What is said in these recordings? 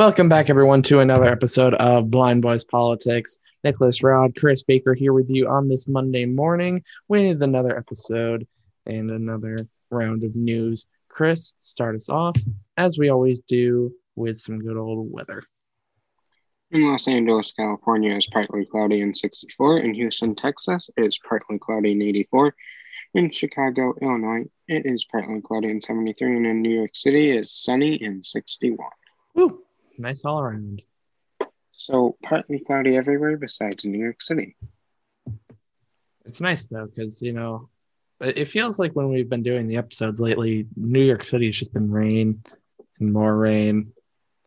Welcome back, everyone, to another episode of Blind Boys Politics. Nicholas Rod, Chris Baker here with you on this Monday morning with another episode and another round of news. Chris, start us off, as we always do, with some good old weather. In Los Angeles, California, it's partly cloudy and 64. In Houston, Texas, it's partly cloudy and 84. In Chicago, Illinois, it is partly cloudy and 73. And in New York City, it's sunny and 61. Woo, nice all around. So partly cloudy everywhere besides New York City. It's nice though, because you know, it feels like when we've been doing the episodes lately, New York City has just been rain and more rain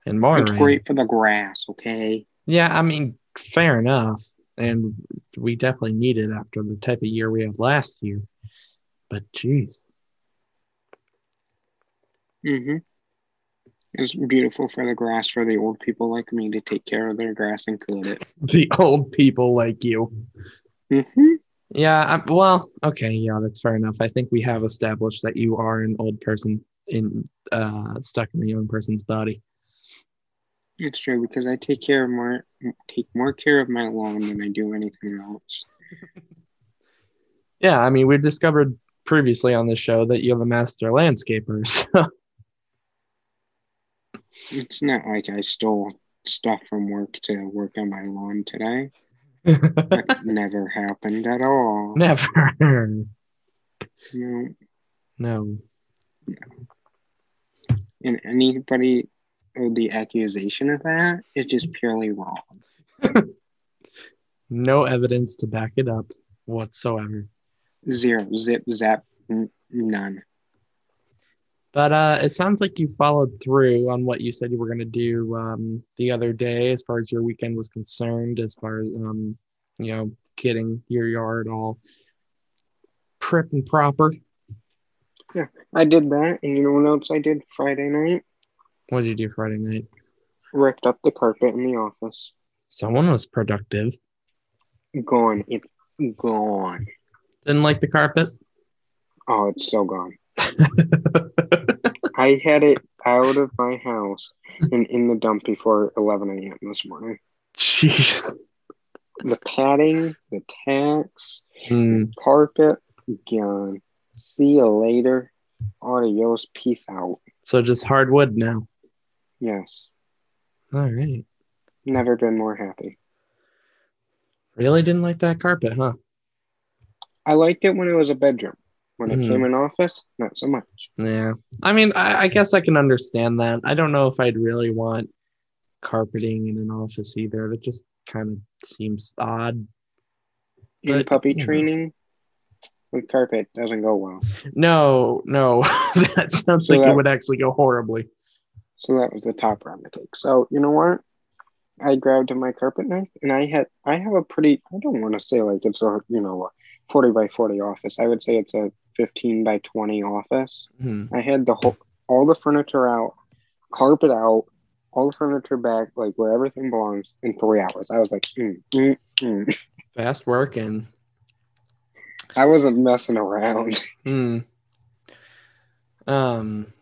and more It's rain. great for the grass, okay? Yeah, I mean, fair enough. And we definitely need it after the type of year we had last year. But geez, Mm-hmm. It's beautiful for the grass for the old people like me to take care of their grass and cut it. the old people like you. Mm-hmm. Yeah, I, well, okay, yeah, that's fair enough. I think we have established that you are an old person in uh stuck in a young person's body. It's true because I take care of more take more care of my lawn than I do anything else. Yeah, I mean, we've discovered previously on this show that you're the master landscaper. So It's not like I stole stuff from work to work on my lawn today. That never happened at all. never. No. No. And anybody or the accusation of that is just purely wrong. No evidence to back it up whatsoever. Zero. Zip zap n- none. But uh, it sounds like you followed through on what you said you were going to do um, the other day, as far as your weekend was concerned, as far as um, you know, getting your yard all prep and proper. Yeah, I did that, and you know what else I did Friday night? What did you do Friday night? Ripped up the carpet in the office. Someone was productive. Gone. It's gone. Didn't like the carpet. Oh, it's so gone. I had it out of my house and in the dump before 11 a.m. this morning. Jeez. The padding, the tacks, Hmm. carpet, gone. See you later. Adios. Peace out. So just hardwood now. Yes. All right. Never been more happy. Really didn't like that carpet, huh? I liked it when it was a bedroom. When it Mhm. came in office, not so much. Yeah. I mean, I, I guess I can understand that. I don't know if I'd really want carpeting in an office either. That just kind of seems odd. In puppy know. training, with carpet doesn't go well. No, no. that sounds So like it would actually go horribly. So that was the top round to take. So you know what? I grabbed my carpet knife and I had I have a pretty I don't want to say like it's a you know a forty by forty office. I would say it's a fifteen by twenty office. Hmm. I had the whole all the furniture out, carpet out, all the furniture back, like where everything belongs in three hours. I was like, mm, mm, mm. Fast working. I wasn't messing around. Hmm. Um.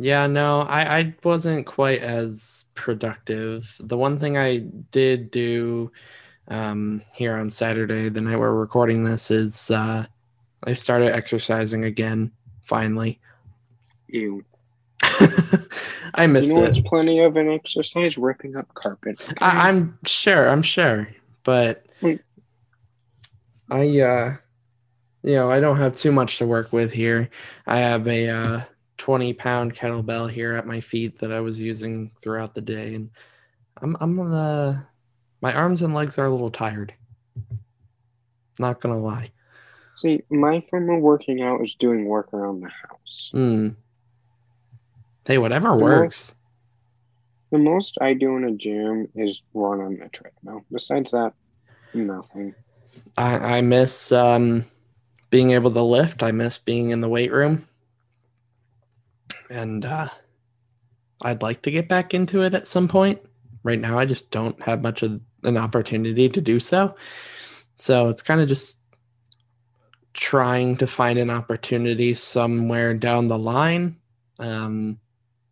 Yeah, no, I, I wasn't quite as productive. The one thing I did do um, here on Saturday, the night we're recording this, is uh, I started exercising again. Finally, Ew. I missed you know it. what's plenty of an exercise? Ripping up carpet. okay? I, I'm sure. I'm sure, but Mm. I, uh, you know, I don't have too much to work with here. I have a uh, 20 pound kettlebell here at my feet that I was using throughout the day, and I'm, I'm on the, my arms and legs are a little tired. Not gonna lie. See, my form of working out is doing work around the house. Hmm. Hey, whatever most- works. The most I do in a gym is run on the treadmill. Besides that, nothing. I, I miss um, being able to lift. I miss being in the weight room. And uh, I'd like to get back into it at some point. Right now, I just don't have much of an opportunity to do so. So it's kind of just trying to find an opportunity somewhere down the line. Um,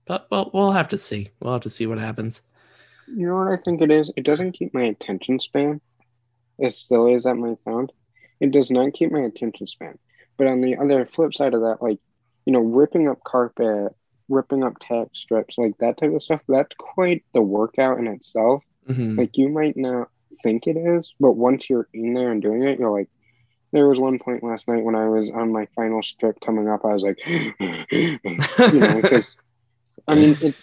but we'll we'll have to see. We'll have to see what happens. You know what I think it is? It doesn't keep my attention span. As silly as that might sound, it does not keep my attention span. But on the other flip side of that, like, you know, ripping up carpet, ripping up tack strips, like that type of stuff, that's quite the workout in itself. Mhm. Like, you might not think it is, but once you're in there and doing it, you're like, there was one point last night when I was on my final strip coming up, I was like, you know, because I mean, it,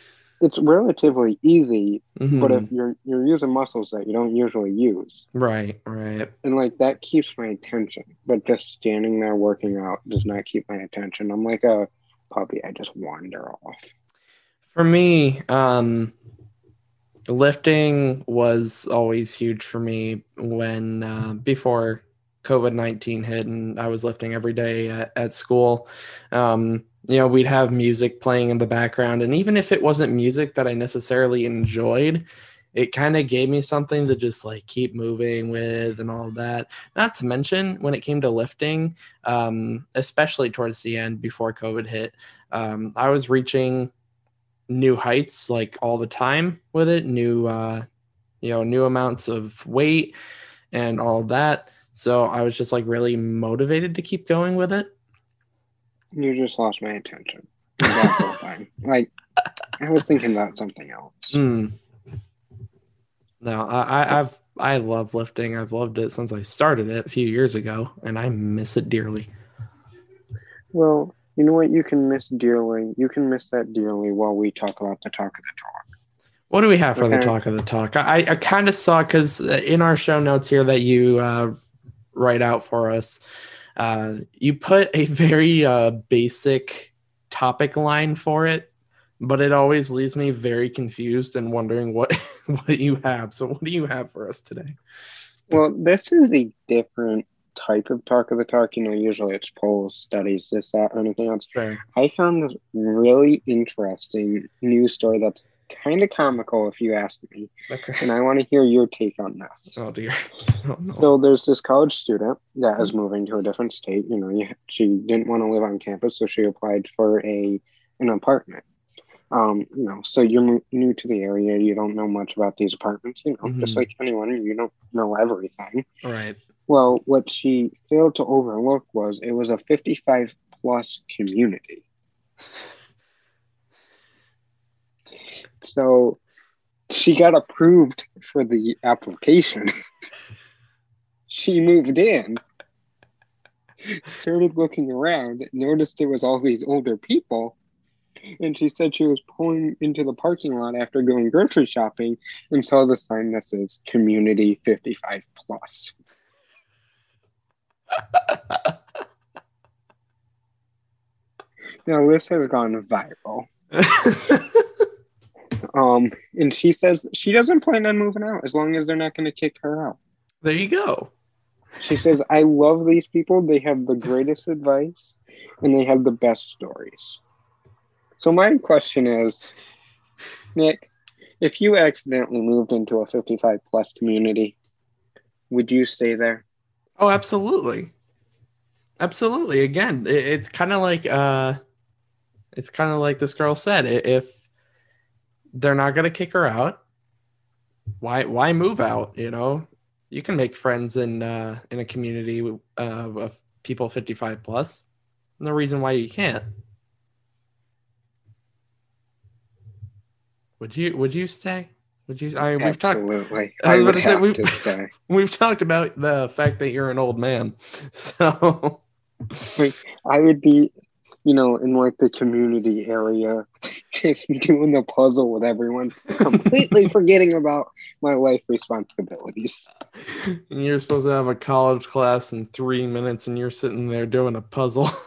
it's relatively easy, Mhm. but if you're you're using muscles that you don't usually use, right, right. and like that keeps my attention. But just standing there working out does not keep my attention. I'm like a puppy. I just wander off. For me, um, lifting was always huge for me when uh, before COVID 19 hit and I was lifting every day at, at school. Um, you know, we'd have music playing in the background. And even if it wasn't music that I necessarily enjoyed, it kind of gave me something to just like keep moving with and all that. Not to mention when it came to lifting, um, especially towards the end before COVID hit, um, I was reaching new heights like all the time with it, new, uh, you know, new amounts of weight and all that. So I was just like really motivated to keep going with it. You just lost my attention. That whole time. Like I was thinking about something else. Mm. No, I, I, I've I love lifting. I've loved it since I started it a few years ago, and I miss it dearly. Well, you know what? You can miss dearly. You can miss that dearly while we talk about the talk of the talk. What do we have for the talk of the talk? I, I kind of saw because in our show notes here that you uh, write out for us, uh, you put a very uh, basic topic line for it, but it always leaves me very confused and wondering what what you have. So, what do you have for us today? Well, this is a different type of talk of the talk. You know, usually it's polls, studies, this, that, or anything else. Sure. I found this really interesting news story that's kind of comical, if you ask me. Okay. And I want to hear your take on this. Oh dear. Oh, no. So there's this college student that is moving to a different state. You know, she didn't want to live on campus, so she applied for a an apartment. Um, you know, so you're new to the area, you don't know much about these apartments. You know, just Mhm. like anyone, you don't know everything. All right. Well, what she failed to overlook was it was a 55 plus community. So she got approved for the application. she moved in, started looking around, noticed there was all these older people, and she said she was pulling into the parking lot after going grocery shopping and saw the sign that says community 55 plus. Now this has gone viral. Um, and she says she doesn't plan on moving out as long as they're not going to kick her out. there you go. She says, I love these people. They have the greatest advice and they have the best stories. So, my question is, Nick, if you accidentally moved into a 55 plus community, would you stay there? Oh, absolutely. Absolutely. Again, it, it's kind of like uh it's kind of like this girl said, if they're not going to kick her out, why why move out, you know? You can make friends in uh in a community uh, of people 55 plus. No reason why you can't. Would you would you stay? Would you I we've talked Absolutely. I I, would about to say, have we- to stay. we've talked about the fact that you're an old man. So I would be, you know, in like the community area, just doing the puzzle with everyone, completely forgetting about my life responsibilities. and you're supposed to have a college class in three minutes, and you're sitting there doing a puzzle.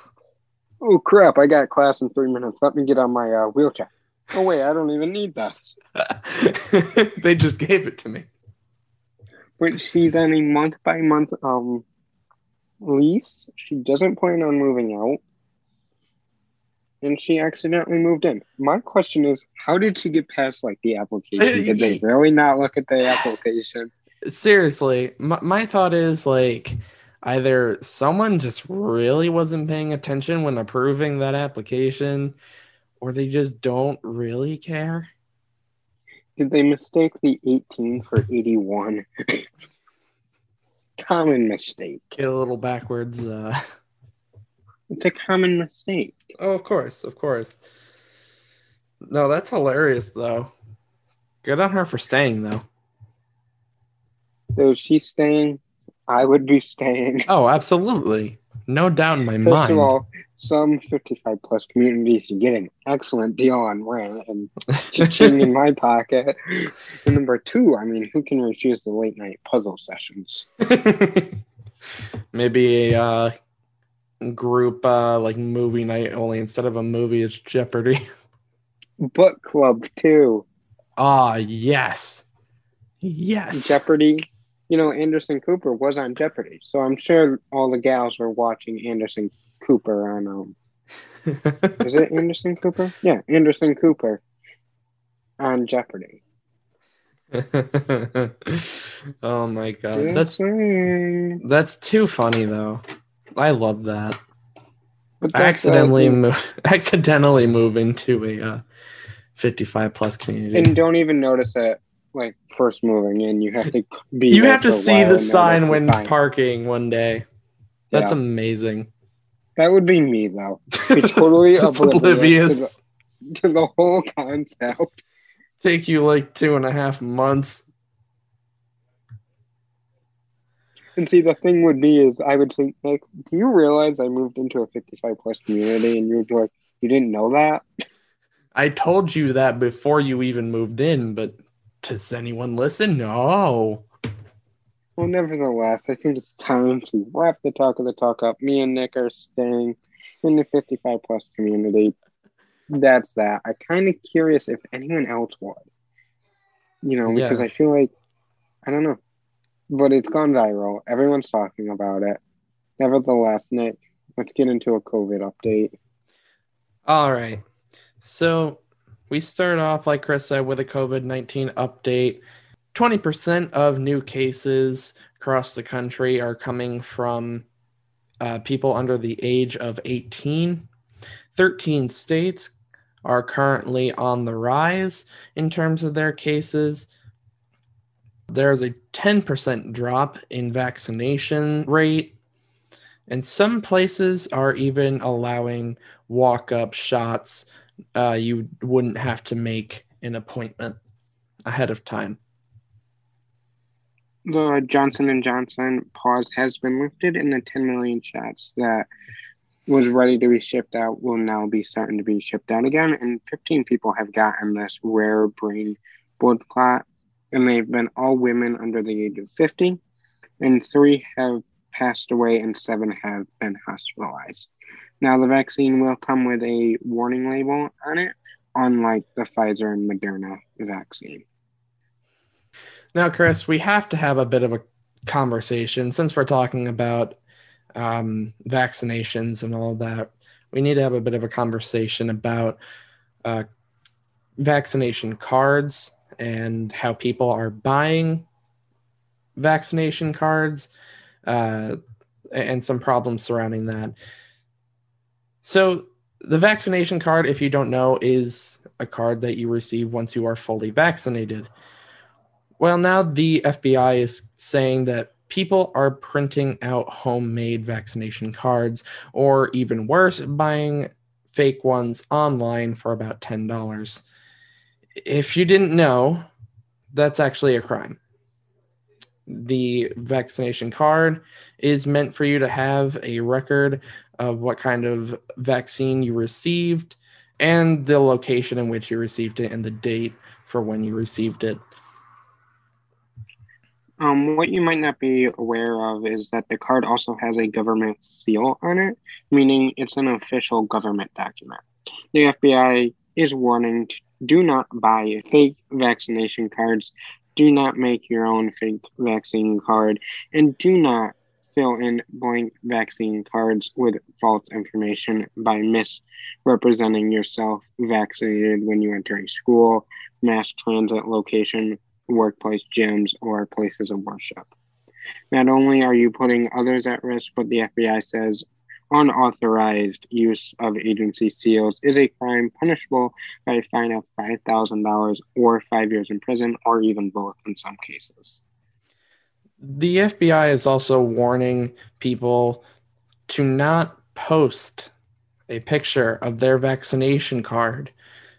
Oh crap! I got class in three minutes. Let me get on my uh, wheelchair. Oh wait, I don't even need this. they just gave it to me. But she's on a month by month um lease. She doesn't plan on moving out. And she accidentally moved in. My question is, how did she get past like the application? Did they really not look at the application? Seriously, my, my thought is like either someone just really wasn't paying attention when approving that application, or they just don't really care. Did they mistake the 18 for 81? common mistake. Get a little backwards. Uh... It's a common mistake. Oh, of course, of course. No, that's hilarious though. Good on her for staying though. So she's staying. I would be staying. Oh, absolutely. No doubt in my First mind. First of all, some 55 plus communities get an excellent deal on rent and ching in my pocket. And number two, I mean, who can refuse the late night puzzle sessions? Maybe a uh, group uh, like movie night only instead of a movie, it's Jeopardy. Book club too. Ah, yes. Yes. Jeopardy. You know, Anderson Cooper was on Jeopardy, so I'm sure all the gals were watching Anderson Cooper on um is it Anderson Cooper? Yeah, Anderson Cooper on Jeopardy. oh my god. That's that's too funny though. I love that. I accidentally mo- accidentally move into a uh, 55 plus community. And don't even notice it like first moving in. You have to be You have to see the sign when sign. parking one day. That's yeah. amazing. That would be me though. Be totally oblivious, oblivious. To, the, to the whole concept. Take you like two and a half months. And see, the thing would be is I would think, like, do you realize I moved into a 55 plus community and you're like, you didn't know that? I told you that before you even moved in, but does anyone listen? No. Well, nevertheless, I think it's time to wrap the talk of the talk up. Me and Nick are staying in the 55 plus community. That's that. I'm kind of curious if anyone else would. You know, because yeah. I feel like, I don't know, but it's gone viral. Everyone's talking about it. Nevertheless, Nick, let's get into a COVID update. All right. So we start off, like Chris said, with a COVID 19 update. 20% of new cases across the country are coming from uh, people under the age of 18. 13 states are currently on the rise in terms of their cases. There's a 10% drop in vaccination rate, and some places are even allowing walk up shots. Uh, you wouldn't have to make an appointment ahead of time. The Johnson and Johnson pause has been lifted, and the 10 million shots that was ready to be shipped out will now be starting to be shipped out again. And 15 people have gotten this rare brain blood clot and they've been all women under the age of 50, and three have passed away, and seven have been hospitalized. Now, the vaccine will come with a warning label on it, unlike the Pfizer and Moderna vaccine. Now, Chris, we have to have a bit of a conversation since we're talking about um, vaccinations and all that. We need to have a bit of a conversation about uh, vaccination cards and how people are buying vaccination cards uh, and some problems surrounding that. So, the vaccination card, if you don't know, is a card that you receive once you are fully vaccinated. Well, now the FBI is saying that people are printing out homemade vaccination cards, or even worse, buying fake ones online for about $10 if you didn't know, that's actually a crime. The vaccination card is meant for you to have a record of what kind of vaccine you received and the location in which you received it and the date for when you received it. Um, what you might not be aware of is that the card also has a government seal on it, meaning it's an official government document. The FBI is warning to do not buy fake vaccination cards. Do not make your own fake vaccine card. And do not fill in blank vaccine cards with false information by misrepresenting yourself vaccinated when you enter a school, mass transit location, workplace gyms, or places of worship. Not only are you putting others at risk, but the FBI says unauthorized use of agency seals is a crime punishable by a fine of $5,000 or five years in prison, or even both in some cases. The FBI is also warning people to not post a picture of their vaccination card,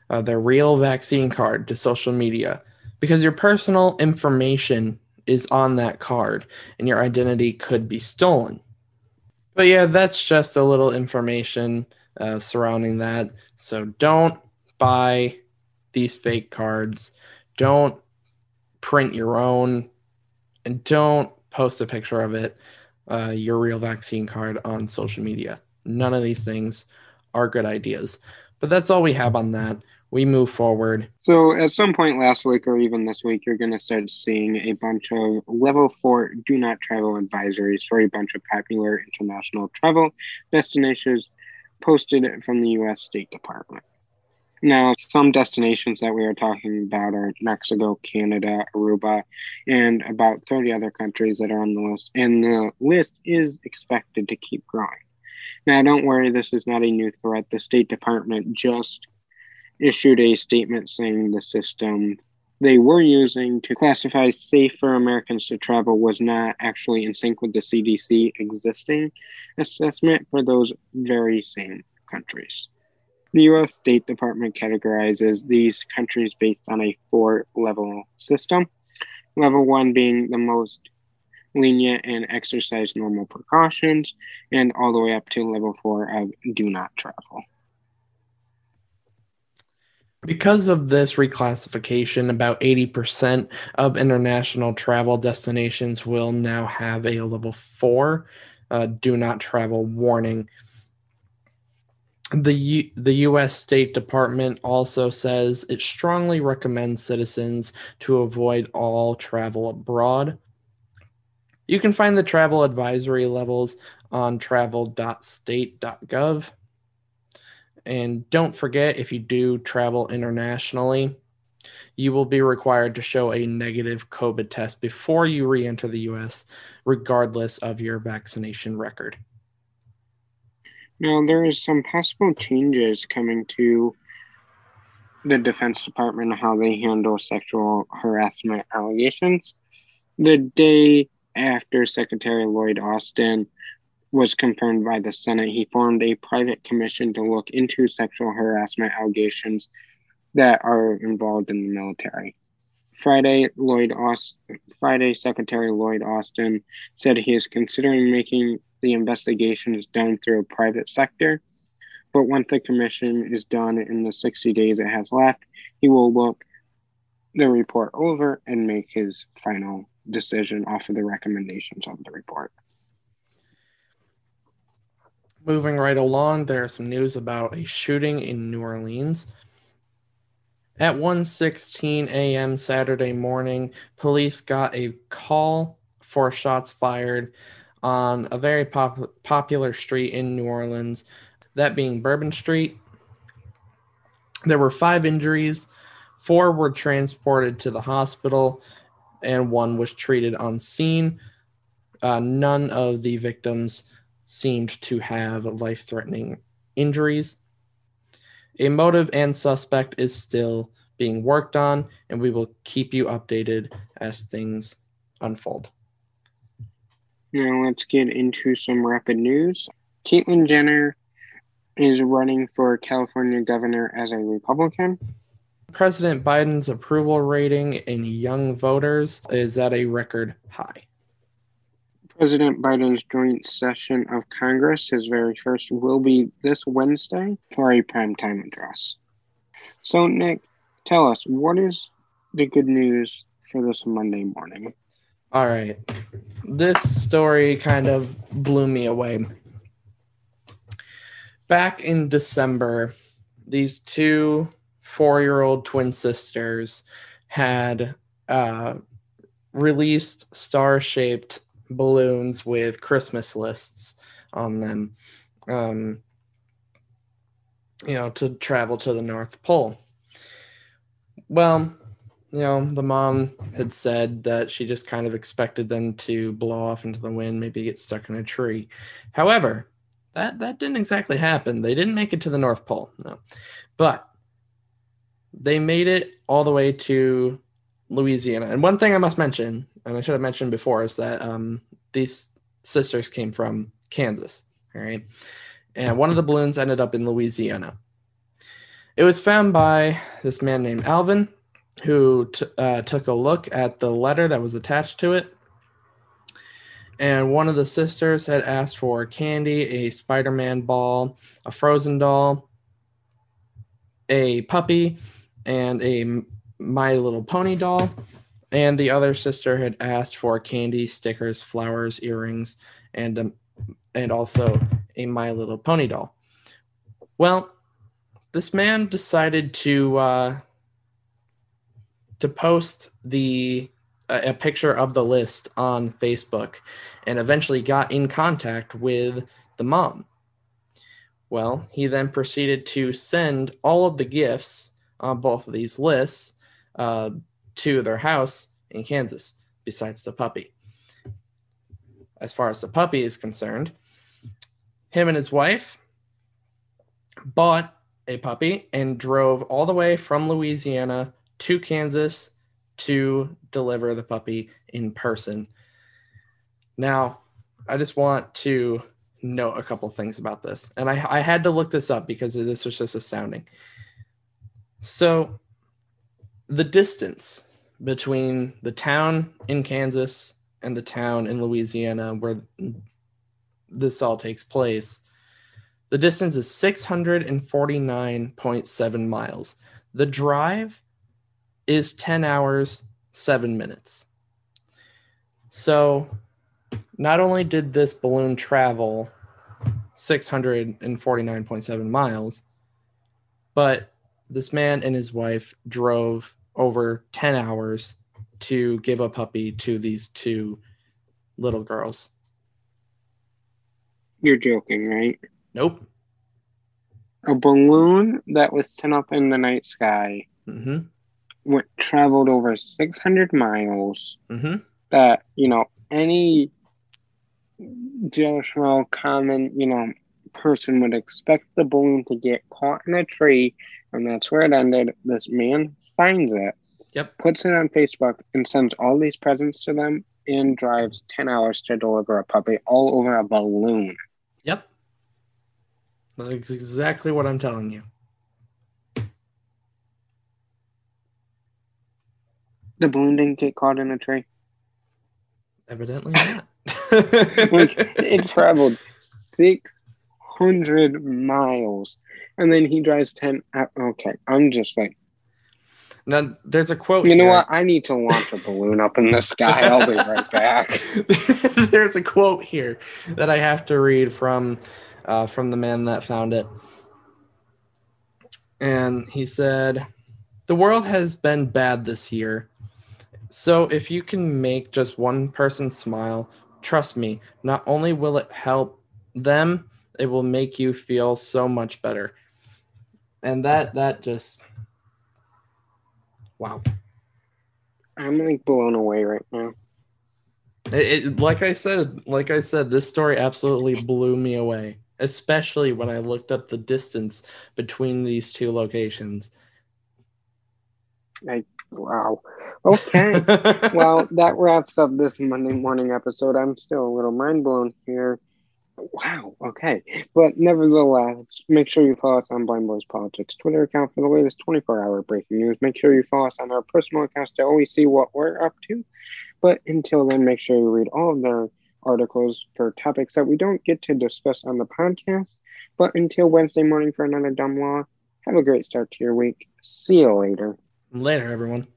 uh, their real vaccine card, to social media because your personal information is on that card and your identity could be stolen. But yeah, that's just a little information uh, surrounding that. So don't buy these fake cards. Don't print your own and don't post a picture of it, uh, your real vaccine card on social media. None of these things are good ideas. But that's all we have on that we move forward. So, at some point last week or even this week, you're going to start seeing a bunch of level four do not travel advisories for a bunch of popular international travel destinations posted from the US State Department. Now, some destinations that we are talking about are Mexico, Canada, Aruba, and about 30 other countries that are on the list. And the list is expected to keep growing. Now, don't worry, this is not a new threat. The State Department just issued a statement saying the system they were using to classify safe for Americans to travel was not actually in sync with the CDC existing assessment for those very same countries. The US State Department categorizes these countries based on a four level system. Level one being the most lenient and exercise normal precautions, and all the way up to level four of do not travel. Because of this reclassification, about 80% of international travel destinations will now have a level four uh, do not travel warning. The, U- the U.S. State Department also says it strongly recommends citizens to avoid all travel abroad. You can find the travel advisory levels on travel.state.gov. And don't forget, if you do travel internationally, you will be required to show a negative COVID test before you re enter the US, regardless of your vaccination record. Now, there is some possible changes coming to the Defense Department how they handle sexual harassment allegations. The day after Secretary Lloyd Austin was confirmed by the Senate, he formed a private commission to look into sexual harassment allegations that are involved in the military. Friday, Lloyd Austin, Friday, Secretary Lloyd Austin said he is considering making the investigations done through a private sector. But once the commission is done in the 60 days it has left, he will look the report over and make his final decision off of the recommendations of the report. Moving right along, there's some news about a shooting in New Orleans. At 1:16 a.m. Saturday morning, police got a call for shots fired on a very pop- popular street in New Orleans, that being Bourbon Street. There were five injuries. Four were transported to the hospital, and one was treated on scene. Uh, none of the victims seemed to have life threatening injuries. A motive and suspect is still being worked on, and we will keep you updated as things unfold. Now, let's get into some rapid news. Caitlyn Jenner is running for California governor as a Republican. President Biden's approval rating in young voters is at a record high. President Biden's joint session of Congress, his very first, will be this Wednesday for a primetime address. So, Nick, tell us what is the good news for this Monday morning? All right. This story kind of blew me away. Back in December, these two four year old twin sisters had uh, released star shaped balloons with Christmas lists on them, um, you know, to travel to the North Pole. Well, you know, the mom had said that she just kind of expected them to blow off into the wind, maybe get stuck in a tree. However, that that didn't exactly happen. They didn't make it to the North Pole, no, but they made it all the way to Louisiana. And one thing I must mention, and I should have mentioned before, is that um, these sisters came from Kansas. All right, and one of the balloons ended up in Louisiana. It was found by this man named Alvin, who t- uh, took a look at the letter that was attached to it and one of the sisters had asked for candy, a Spider Man ball, a Frozen doll, a puppy, and a My Little Pony doll. And the other sister had asked for candy, stickers, flowers, earrings, and um, and also a My Little Pony doll. Well, this man decided to uh, to post the a, a picture of the list on Facebook and eventually got in contact with the mom. Well, he then proceeded to send all of the gifts on both of these lists uh, to their house in Kansas, besides the puppy. As far as the puppy is concerned, him and his wife bought a puppy and drove all the way from Louisiana to Kansas to deliver the puppy in person. Now, I just want to note a couple things about this. And I, I had to look this up because this was just astounding. So, the distance between the town in Kansas and the town in Louisiana where this all takes place, the distance is 649.7 miles. The drive is 10 hours, 7 minutes. So, not only did this balloon travel 649.7 miles, but this man and his wife drove over 10 hours to give a puppy to these two little girls. You're joking, right? Nope. A balloon that was sent up in the night sky Mm-hmm. went traveled over 600 miles. Mm-hmm. That you know any Joe Schmo common you know person would expect the balloon to get caught in a tree, and that's where it ended. This man finds it, Yep. puts it on Facebook, and sends all these presents to them, and drives 10 hours to deliver a puppy all over a balloon. Yep. That's exactly what I'm telling you. The balloon didn't get caught in a tree. Evidently not. like it traveled 600 miles and then he drives 10 uh, okay i'm just like now there's a quote. you know here. what i need to launch a balloon up in the sky i'll be right back there's a quote here that I have to read from uh, from the man that found it, and he said, "The world has been bad this year, so if you can make just one person smile, trust me, not only will it help them, it will make you feel so much better." And that that just wow. i'm like blown away right now. It, it, like I said, like I said, this story absolutely blew me away, especially when I looked up the distance between these two locations. wow. Okay. Well that wraps up this monday morning episode. I'm still a little mind blown here wow okay. But nevertheless make sure you follow us on blind boys politics twitter account for the latest 24 hour breaking news. Make sure you follow us on our personal accounts to always see what we're up to. But until then make sure you read all of their articles for topics that we don't get to discuss on the podcast. But until wednesday morning for another dumb law have a great start to your week. See you later. Later, everyone.